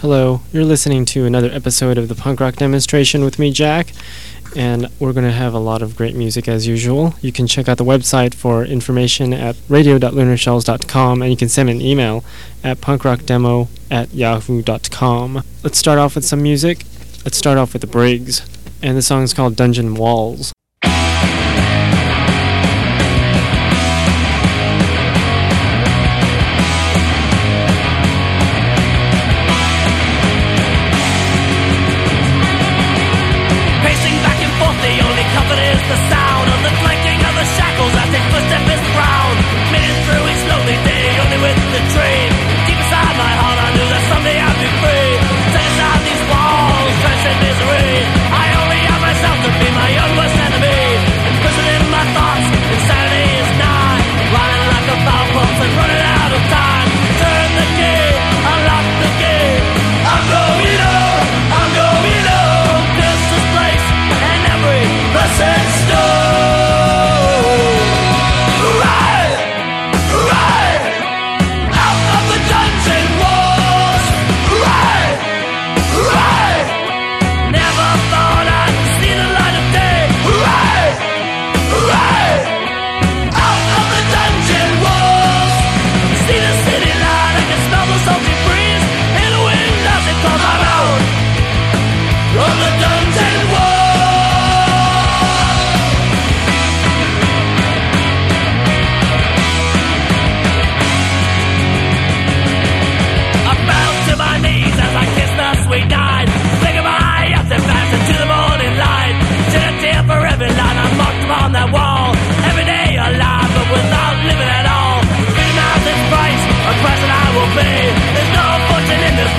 Hello, you're listening to another episode of the Punk Rock Demonstration with me, Jack, and we're going to have a lot of great music as usual. You can check out the website for information at radio.lunarshells.com, and you can send an email at punkrockdemo at yahoo.com. Let's start off with some music. Let's start off with the Briggs, and the song is called Dungeon Walls.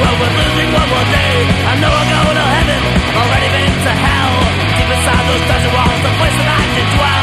Well, we're losing one more day. I know I'll going to heaven. I've Already been to hell. Deep inside those dungeon walls, the place that I can dwell.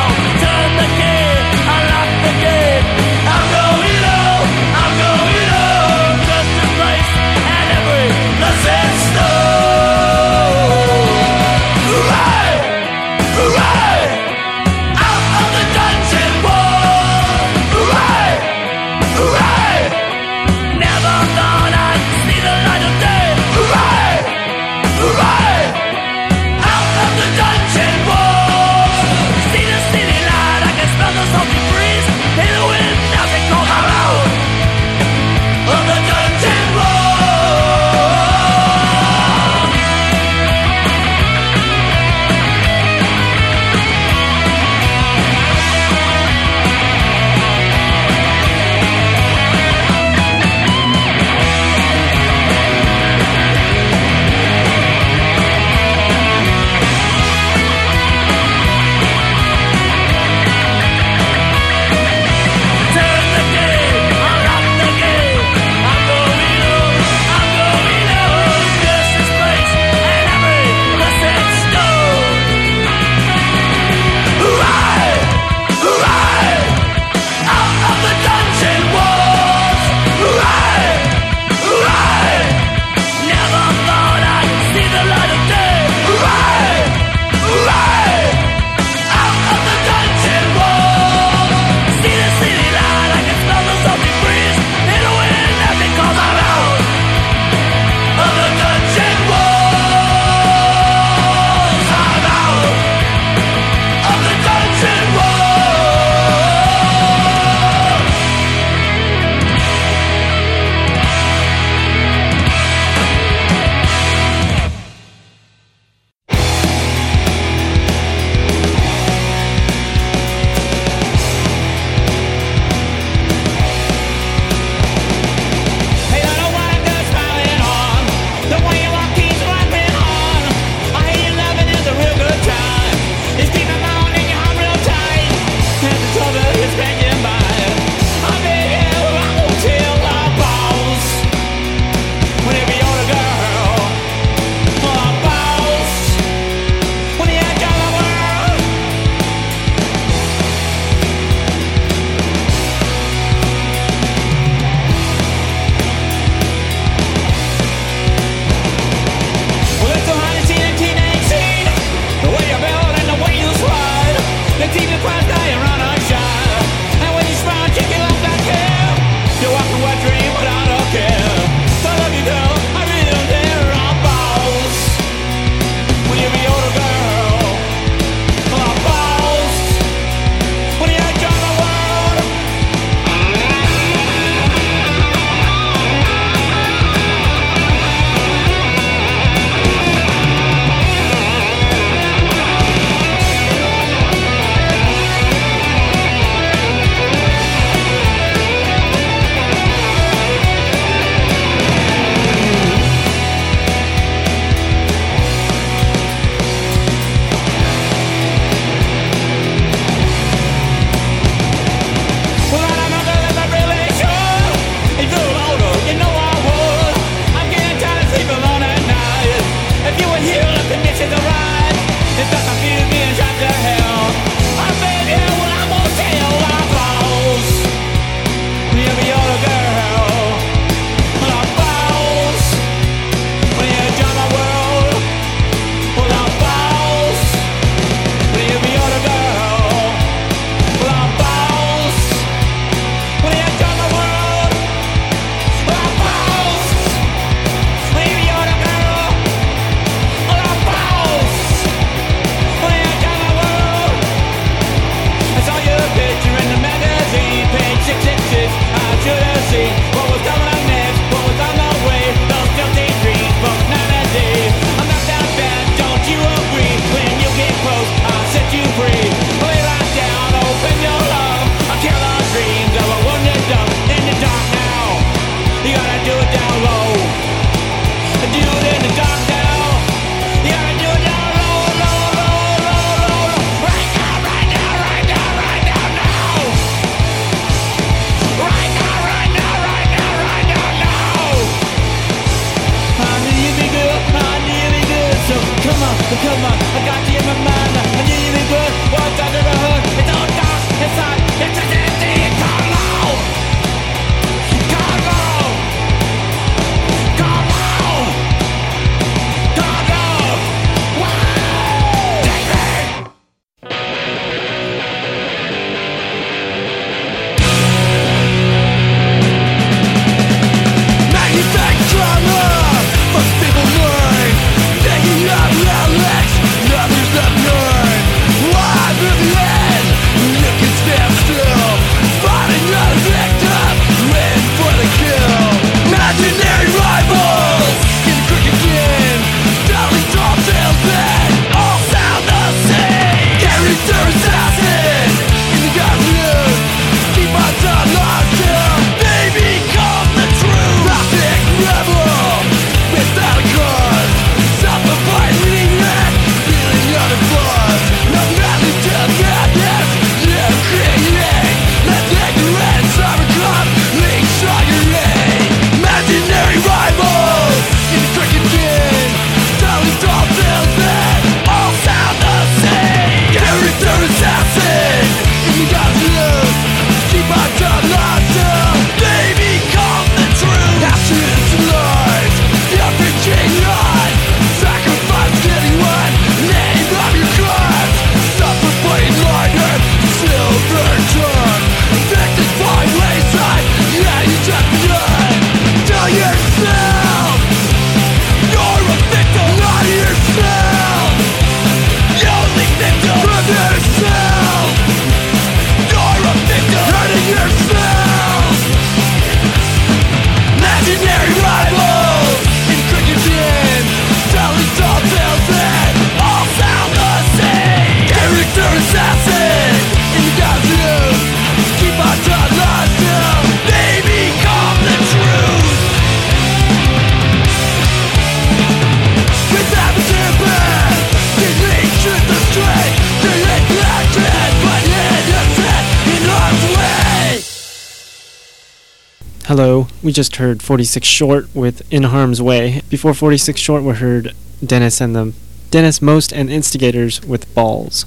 We just heard 46 Short with In Harm's Way. Before 46 Short, we heard Dennis and the Dennis Most and Instigators with Balls.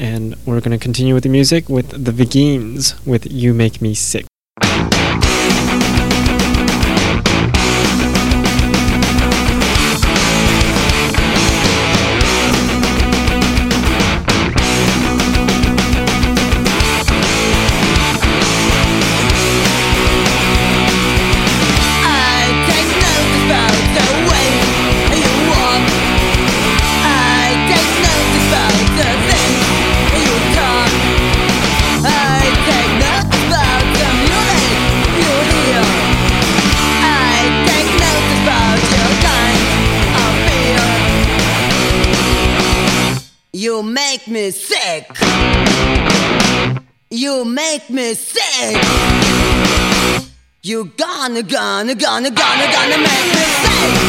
And we're going to continue with the music with the Vegines with You Make Me Sick. Sick. You make me sick. You gonna, gonna, gonna, gonna, gonna make me sick.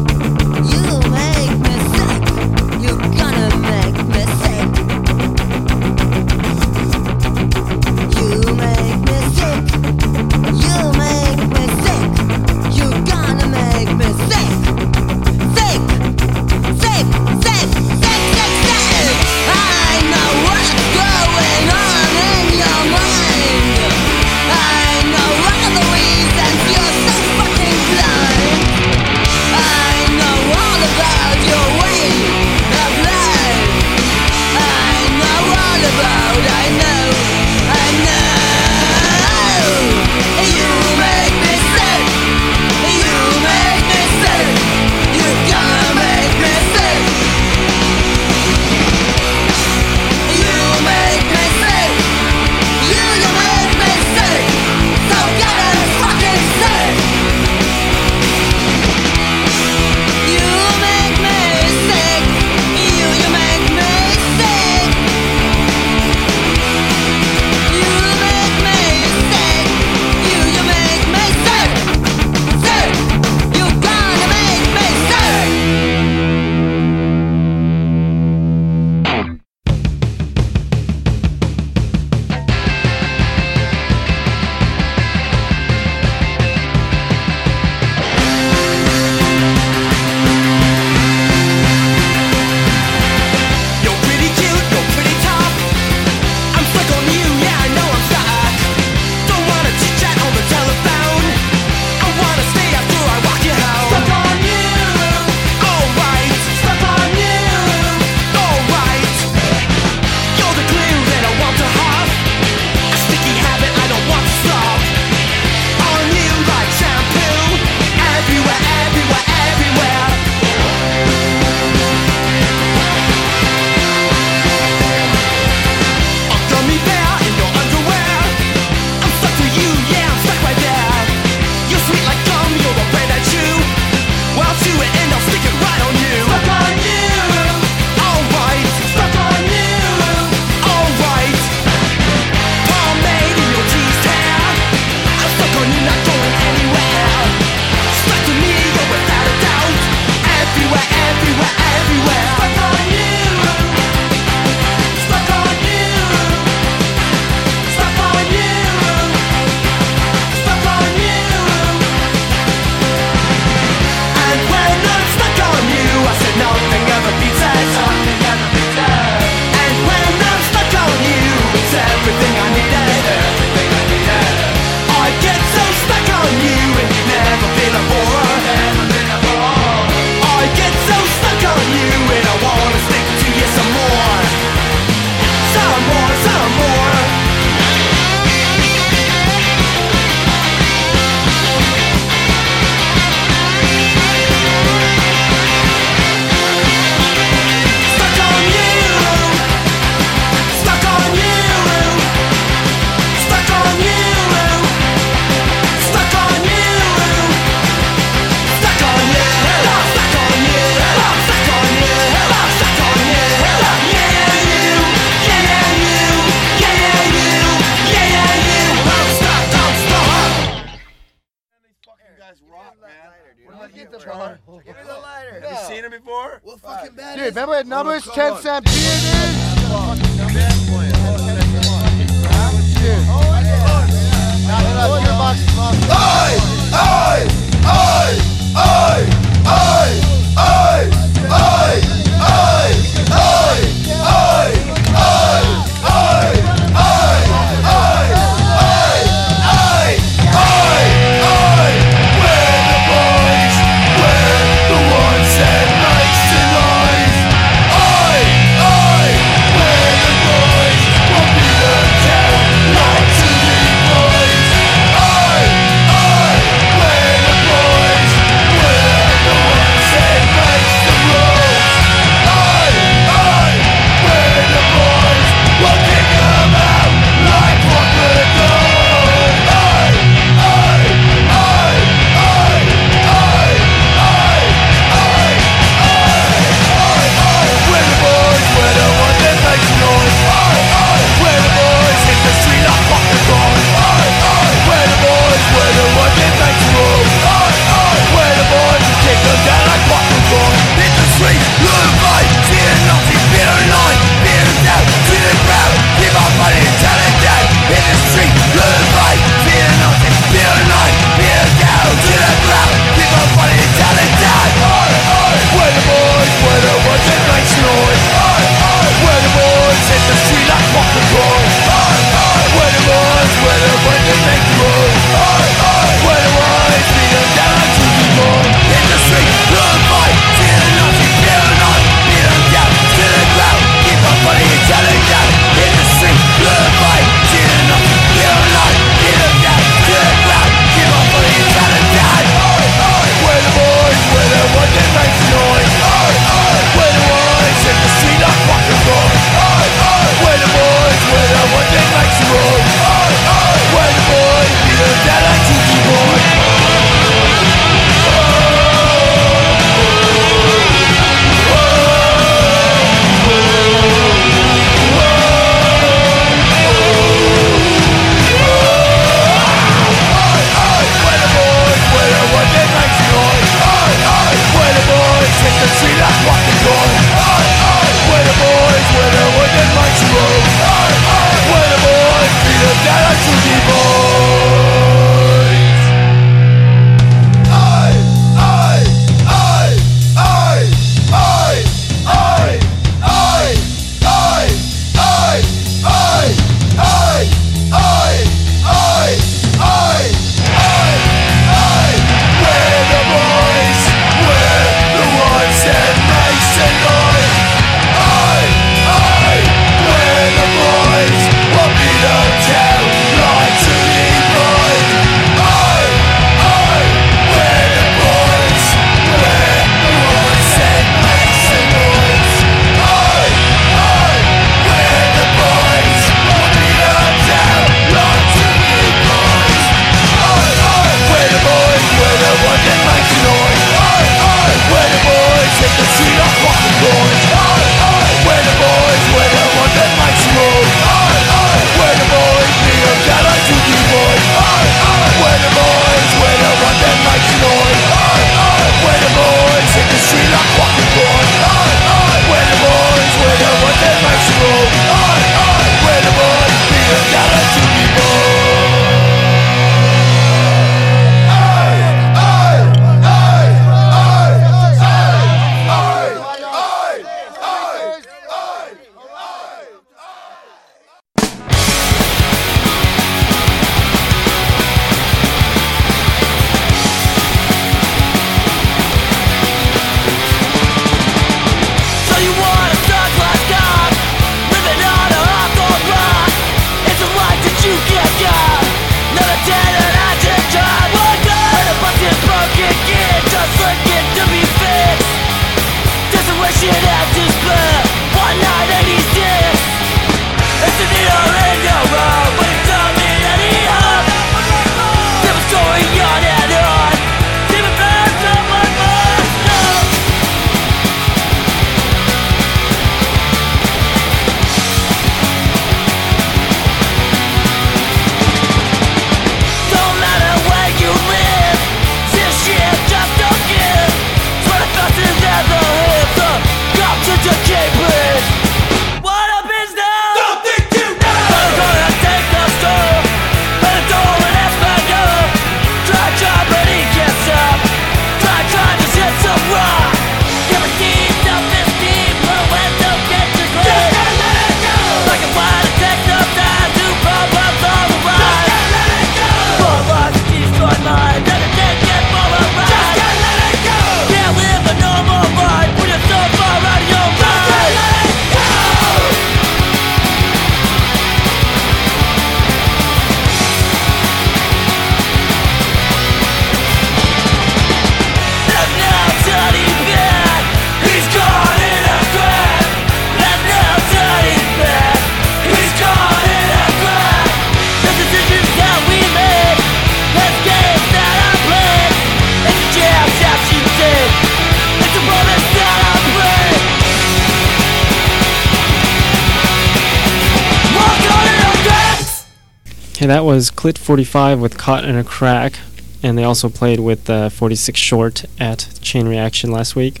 Okay, that was Clit 45 with Caught in a Crack, and they also played with uh, 46 Short at Chain Reaction last week,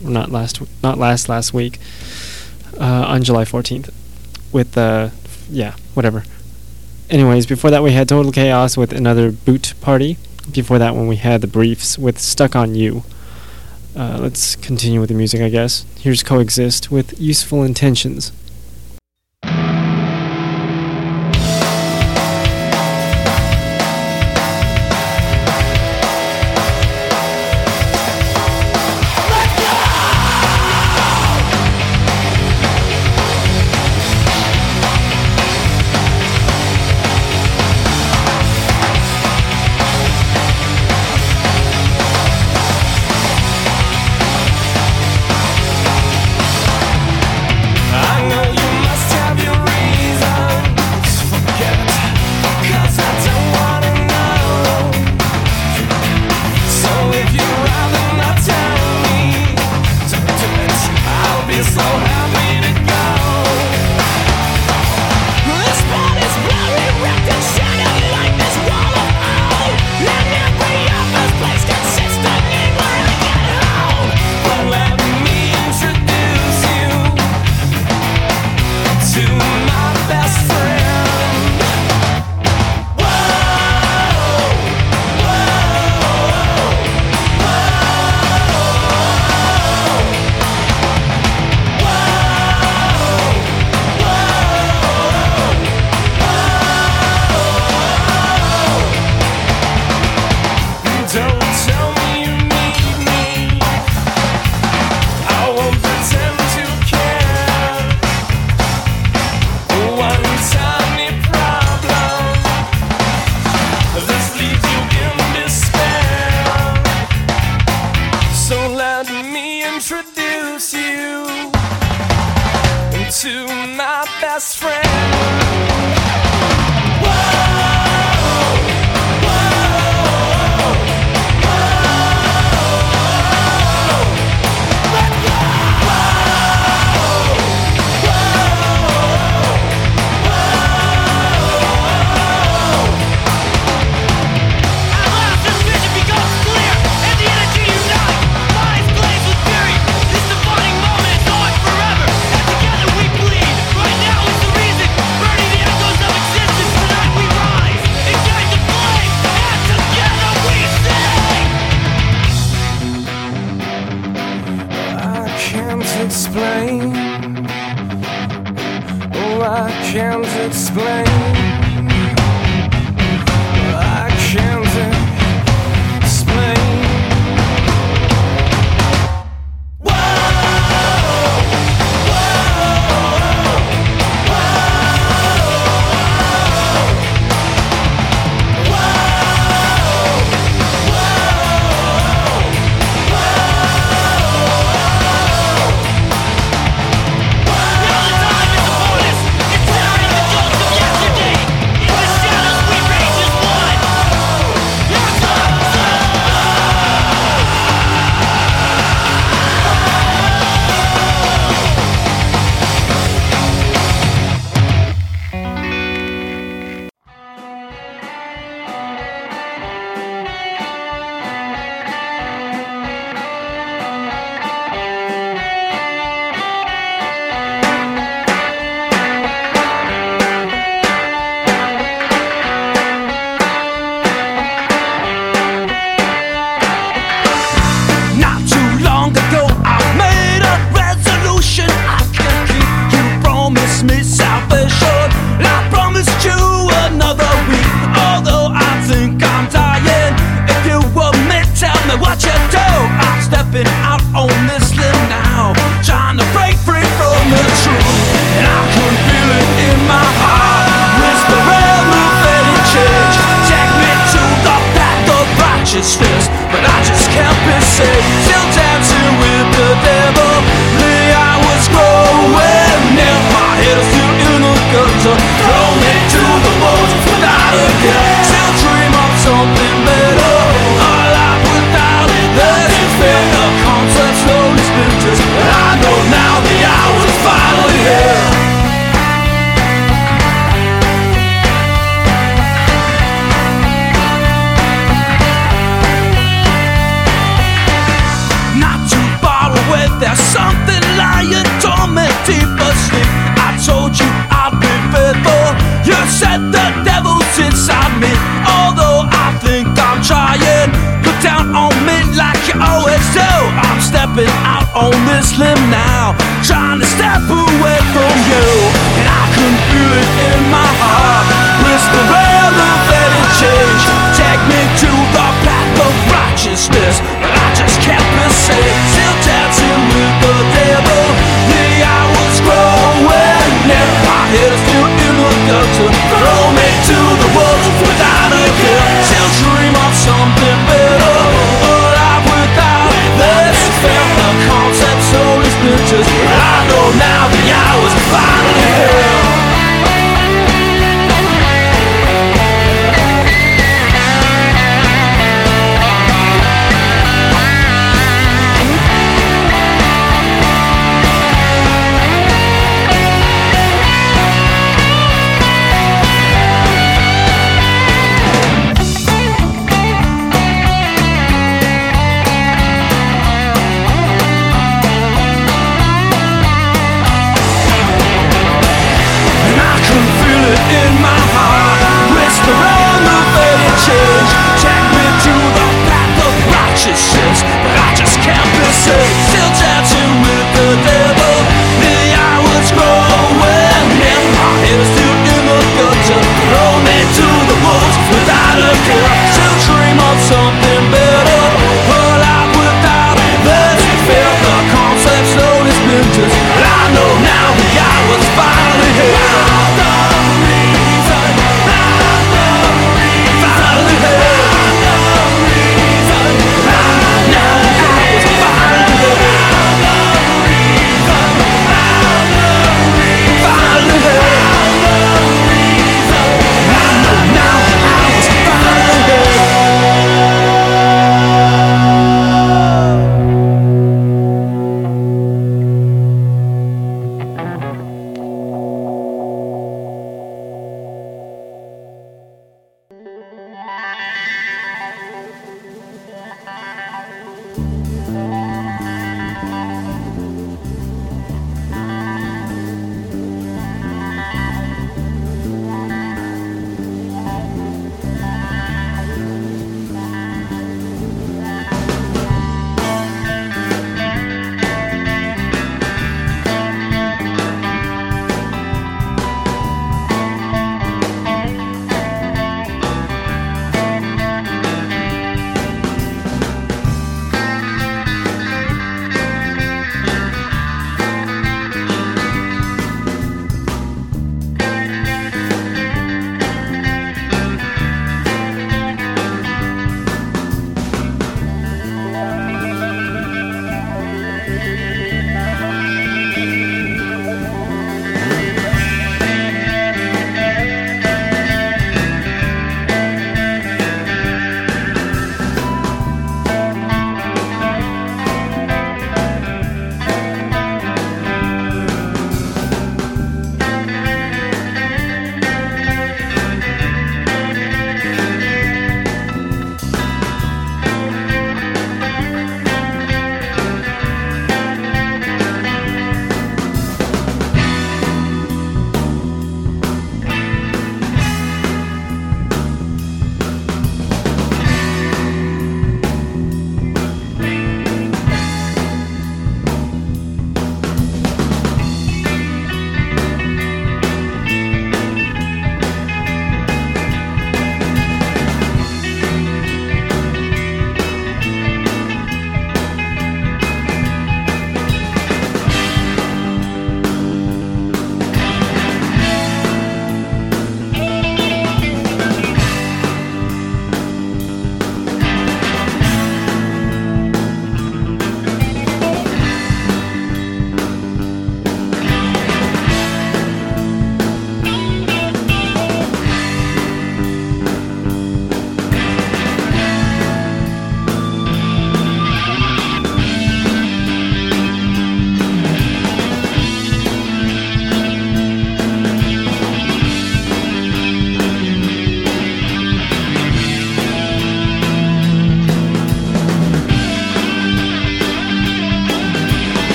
not last, not last last week, uh, on July 14th, with uh, yeah, whatever. Anyways, before that we had Total Chaos with another Boot Party. Before that one we had the Briefs with Stuck on You. Uh, let's continue with the music, I guess. Here's Coexist with Useful Intentions.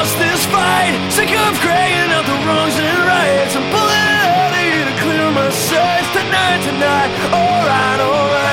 lost this fight. Sick of crying out the wrongs and rights. I'm pulling out of here to clear my sights tonight, tonight. Alright, alright.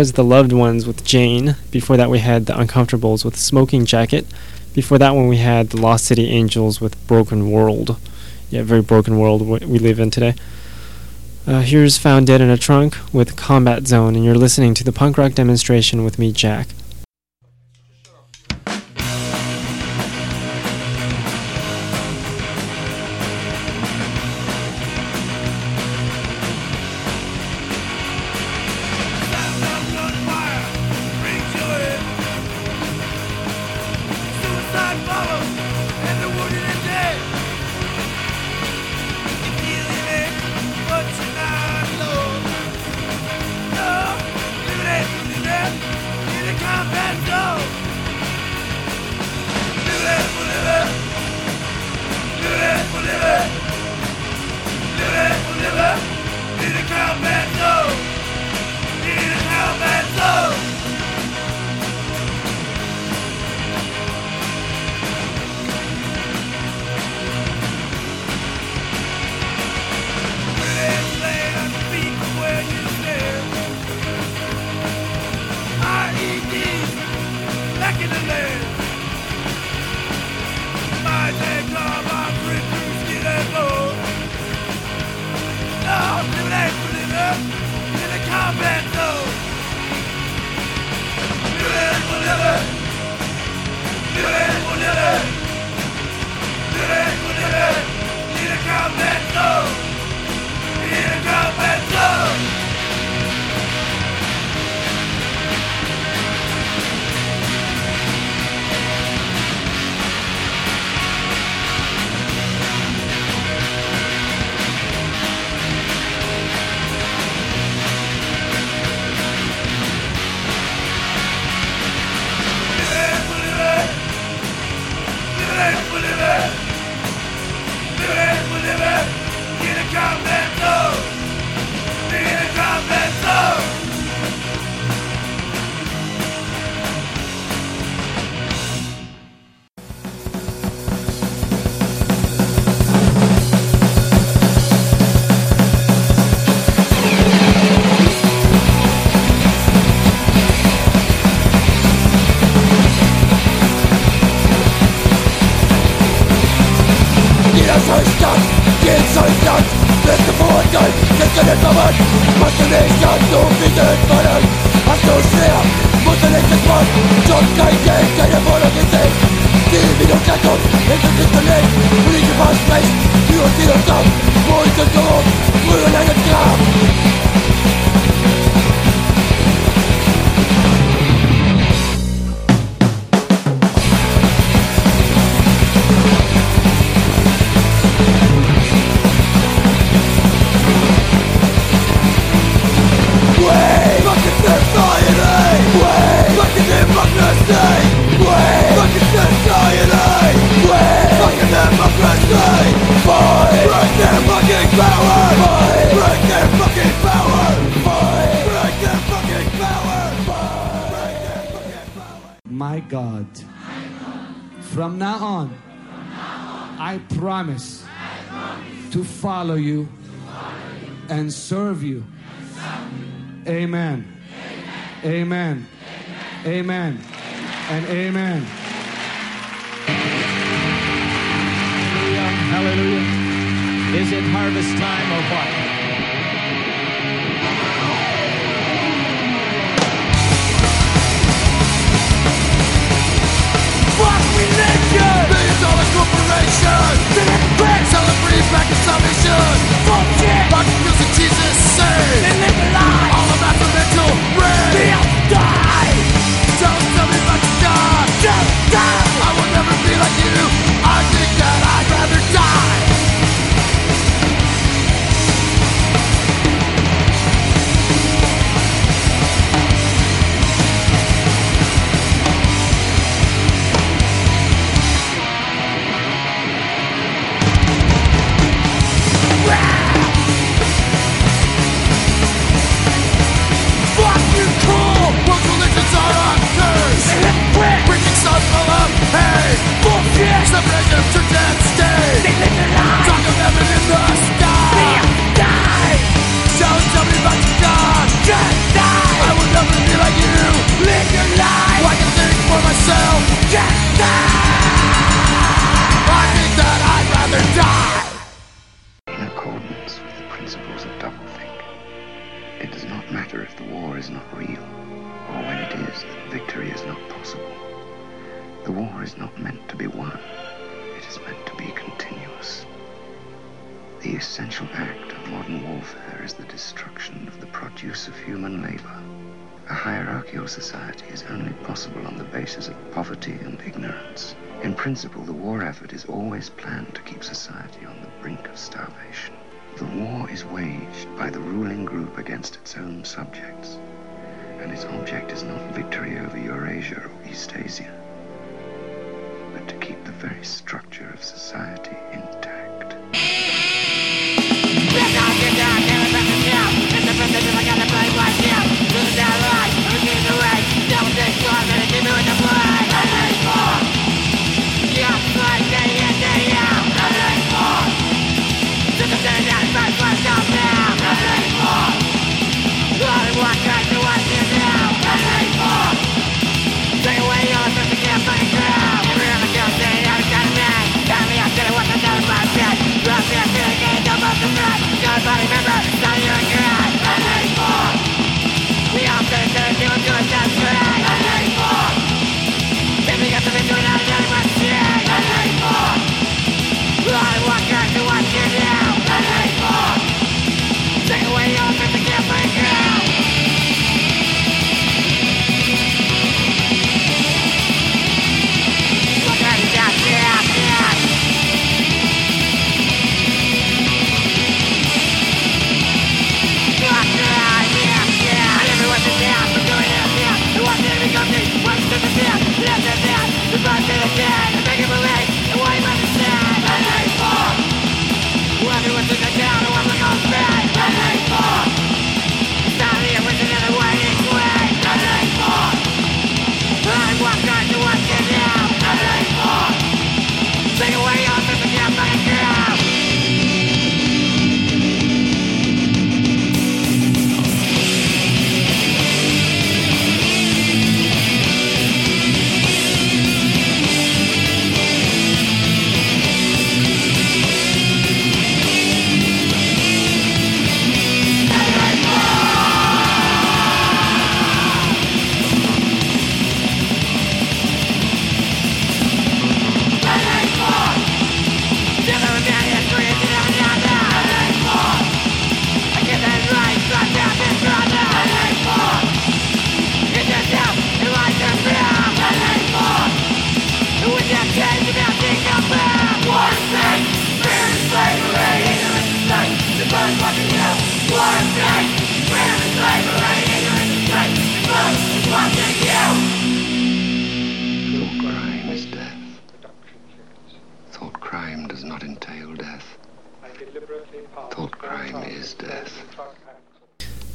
was The Loved Ones with Jane. Before that, we had The Uncomfortables with Smoking Jacket. Before that one, we had The Lost City Angels with Broken World. Yeah, very broken world we live in today. Uh, here's Found Dead in a Trunk with Combat Zone, and you're listening to the punk rock demonstration with me, Jack. to follow you and serve you. Amen. Amen. Amen. And amen. Hallelujah. Hallelujah. Is it harvest time or what? religion. Billion-dollar the corporations. Back to salvation. Fuck yeah. Back because Jesus' sake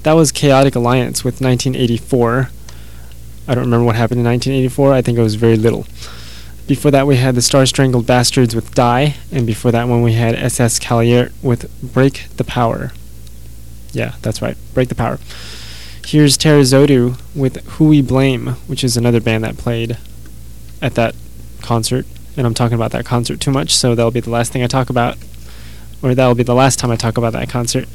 that was Chaotic Alliance with 1984. I don't remember what happened in 1984. I think it was very little. Before that, we had the Star Strangled Bastards with Die, and before that one, we had SS Calier with Break the Power. Yeah, that's right, Break the Power. Here's Terrazodu with Who We Blame, which is another band that played at that concert, and I'm talking about that concert too much, so that'll be the last thing I talk about, or that'll be the last time I talk about that concert.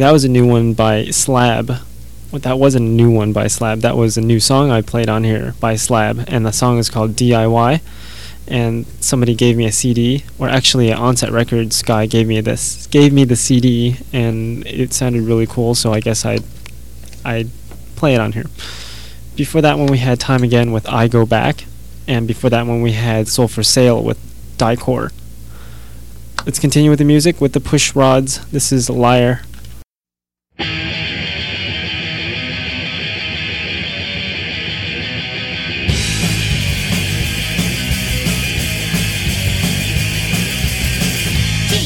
That was a new one by Slab. Well, that wasn't a new one by Slab. That was a new song I played on here by Slab, and the song is called DIY. And somebody gave me a CD, or actually, an Onset Records guy gave me this, gave me the CD, and it sounded really cool. So I guess I'd, I'd play it on here. Before that one, we had Time Again with I Go Back, and before that one, we had Soul for Sale with Die Dicor. Let's continue with the music with the Push Rods. This is Liar. She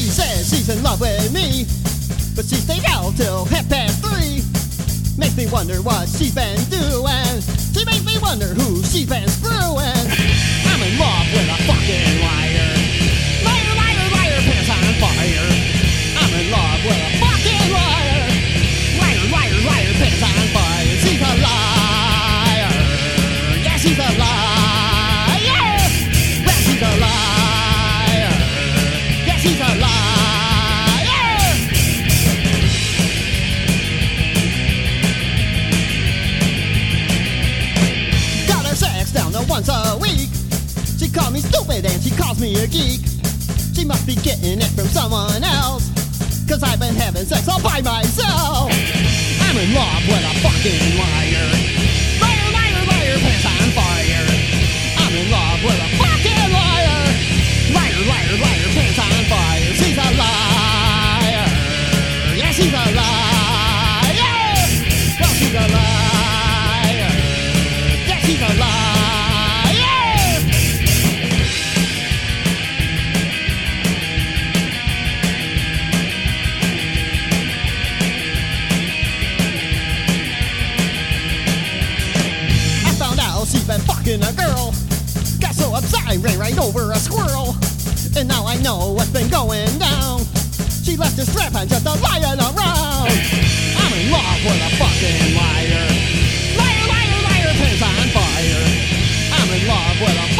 says she's in love with me, but she stayed out till half past three. Makes me wonder what she's been doing. She makes me wonder who she's been screwing. Me a geek. She must be getting it from someone else. Cause I've been having sex all by myself. I'm in love with a fucking liar. Liar, right over a squirrel. And now I know what's been going down. She left her strap on just a lying around. I'm in love with a fucking liar. Liar, liar, liar, pants on fire. I'm in love with a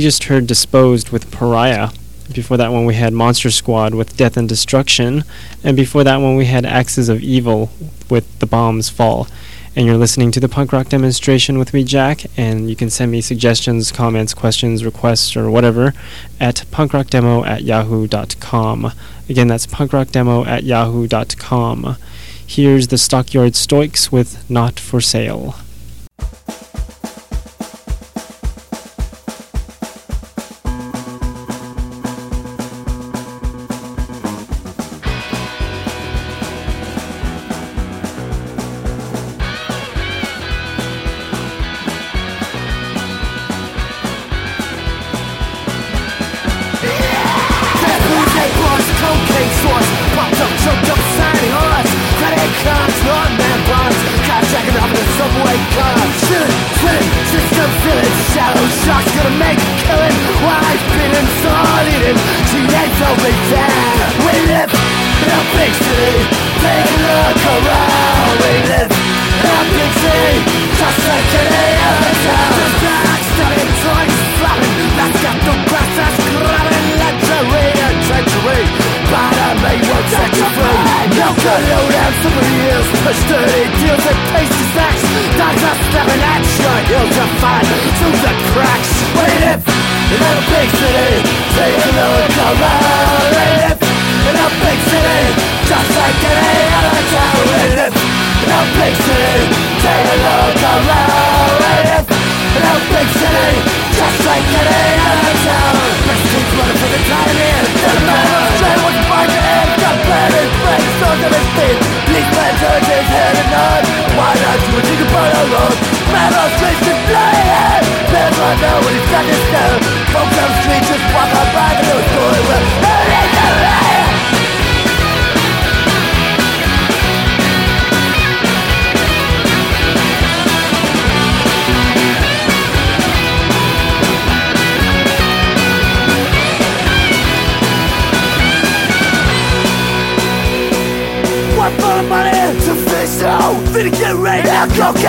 We just heard Disposed with Pariah. Before that one, we had Monster Squad with Death and Destruction. And before that one, we had Axes of Evil with The Bombs Fall. And you're listening to the punk rock demonstration with me, Jack. And you can send me suggestions, comments, questions, requests, or whatever at punkrockdemo at yahoo.com. Again, that's punkrockdemo at yahoo.com. Here's the Stockyard Stoics with Not for Sale.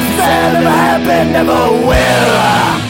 have Never do.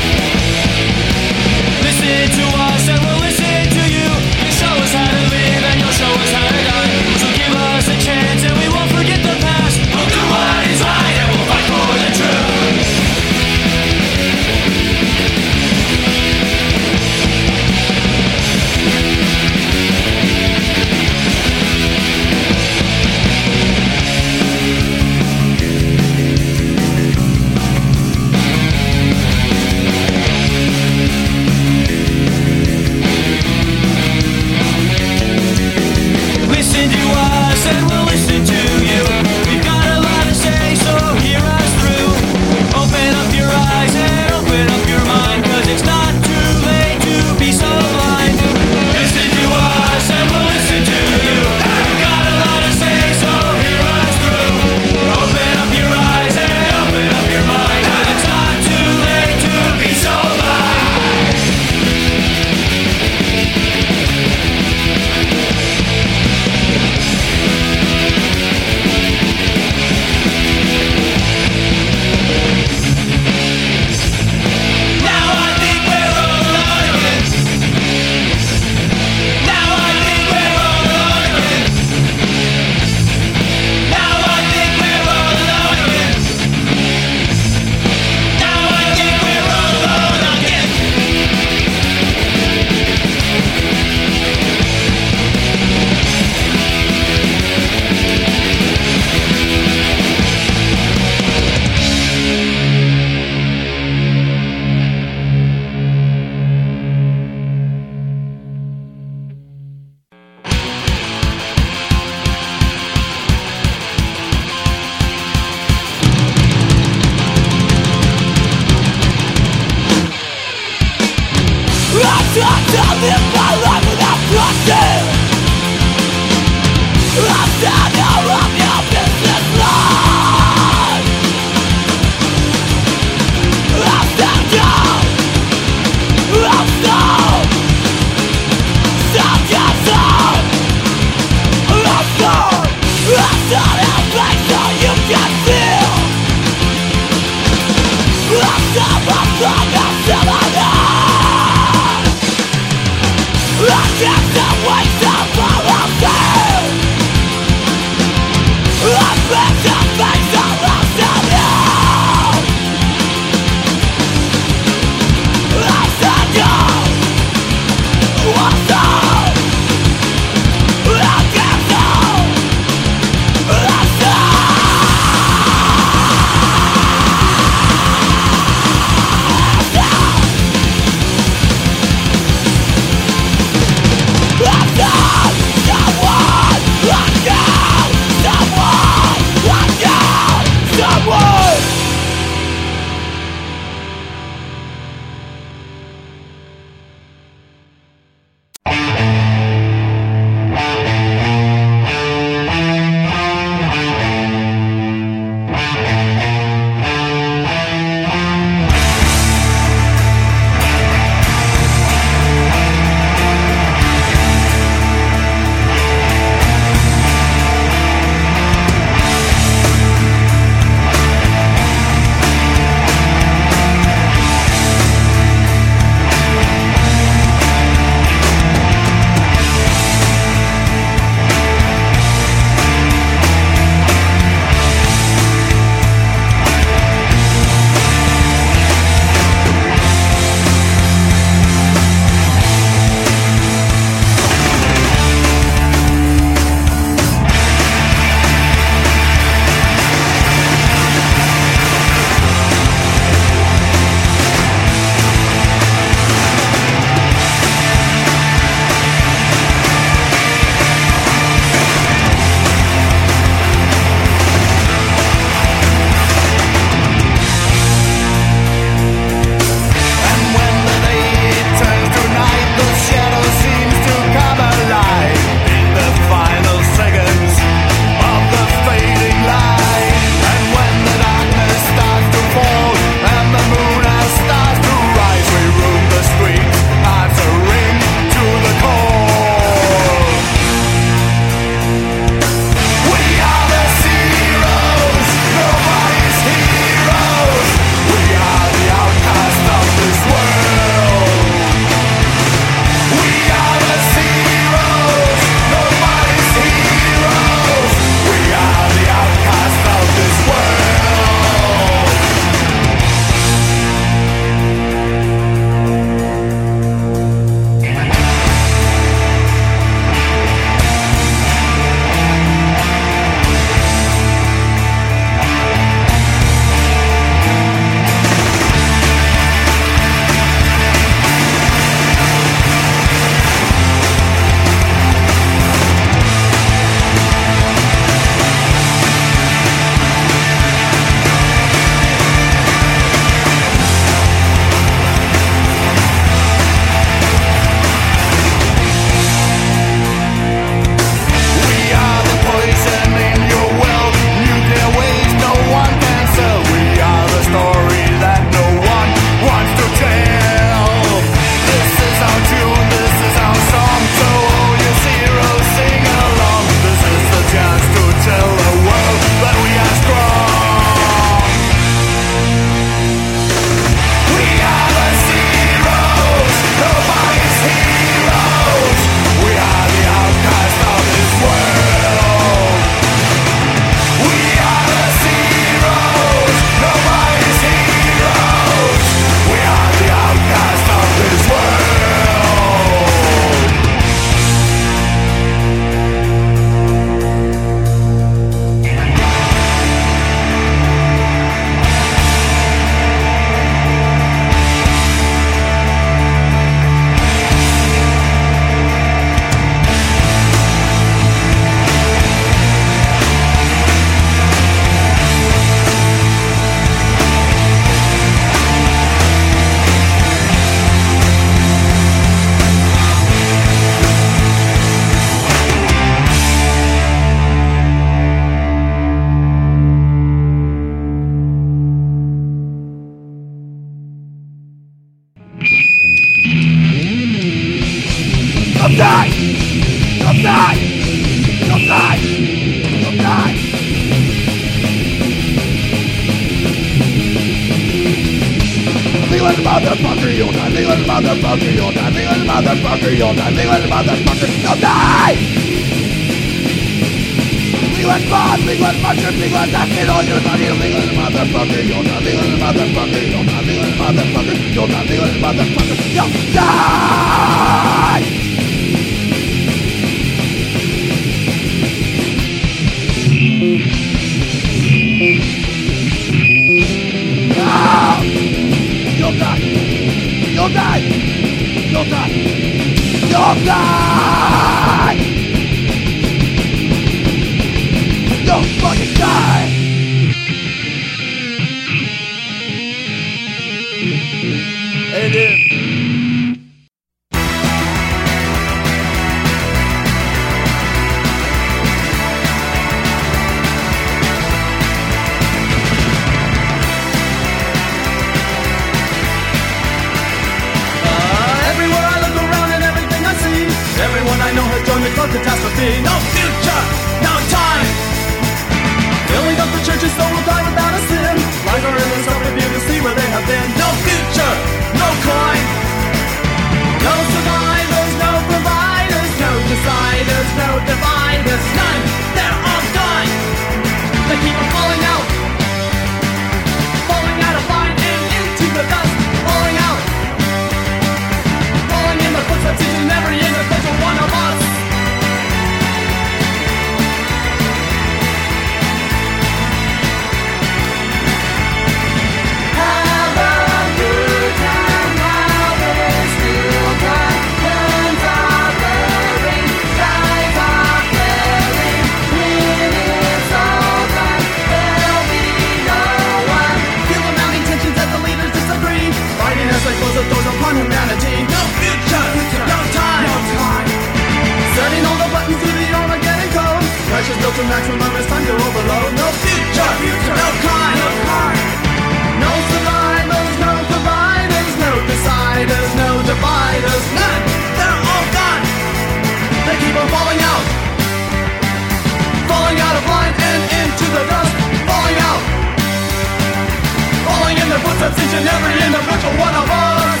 Since each and every individual one of us.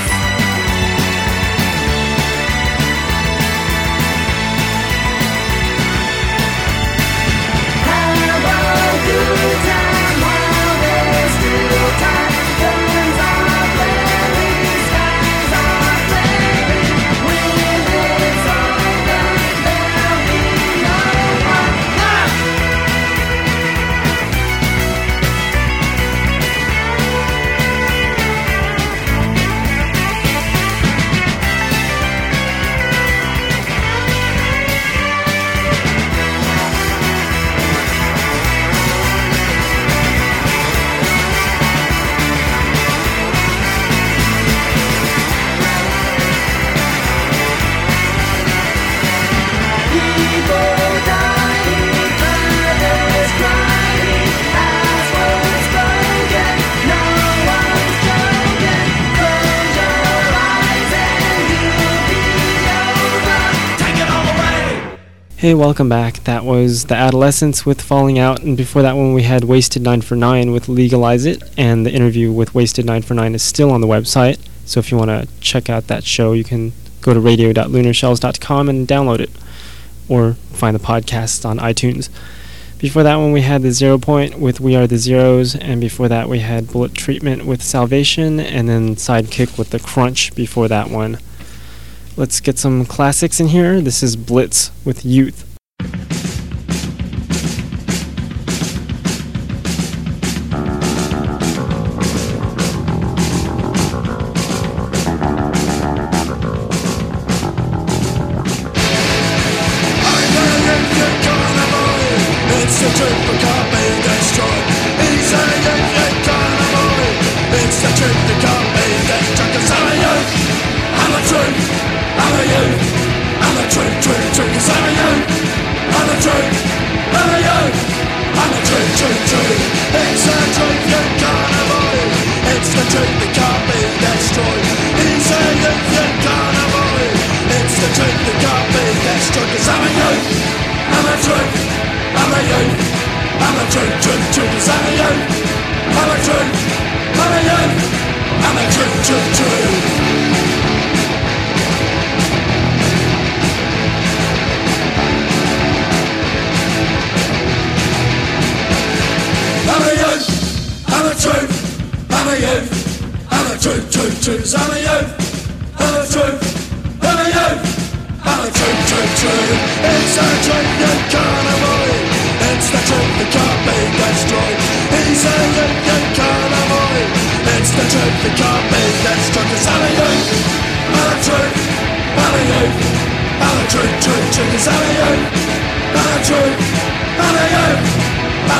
Have a good Hey, welcome back. That was The Adolescents with Falling Out, and before that one we had Wasted 9 for 9 with Legalize It, and the interview with Wasted 9 for 9 is still on the website, so if you want to check out that show, you can go to radio.lunarshells.com and download it, or find the podcast on iTunes. Before that one we had The Zero Point with We Are the Zeros, and before that we had Bullet Treatment with Salvation, and then Sidekick with The Crunch before that one. Let's get some classics in here. This is Blitz with Youth.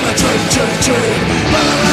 on a train, train.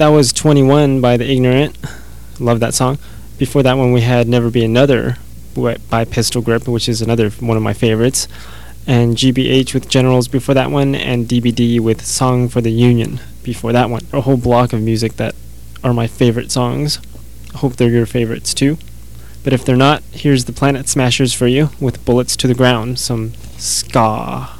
That was 21 by The Ignorant. Love that song. Before that one, we had Never Be Another by Pistol Grip, which is another one of my favorites. And GBH with Generals before that one, and DBD with Song for the Union before that one. A whole block of music that are my favorite songs. Hope they're your favorites too. But if they're not, here's the Planet Smashers for you with Bullets to the Ground, some ska.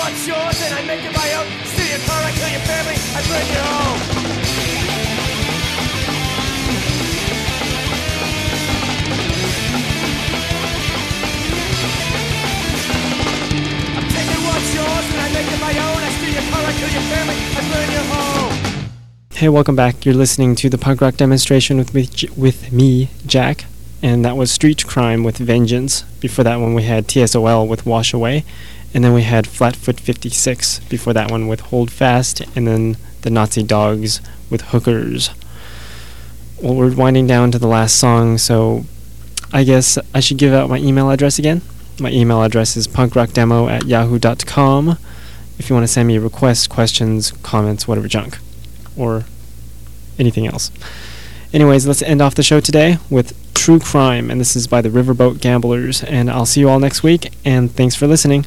What's yours and I make it my own. Steal your car, I kill your family, I burn your home. I'm taking what's yours and I make it my own. I steal your car, I kill your family, I burn your home. Hey, welcome back. You're listening to the punk rock demonstration with me, with me, Jack, and that was Street Crime with Vengeance. Before that one, we had TSOL with Wash Away, and then we had Flatfoot 56 before that one with Hold Fast, and then the Nazi Dogs with Hookers. Well, we're winding down to the last song, so I guess I should give out my email address again. My email address is punkrockdemo at yahoo.com if you want to send me requests, questions, comments, whatever junk or anything else. Anyways, let's end off the show today with True Crime, and this is by the Riverboat Gamblers. And I'll see you all next week, and thanks for listening.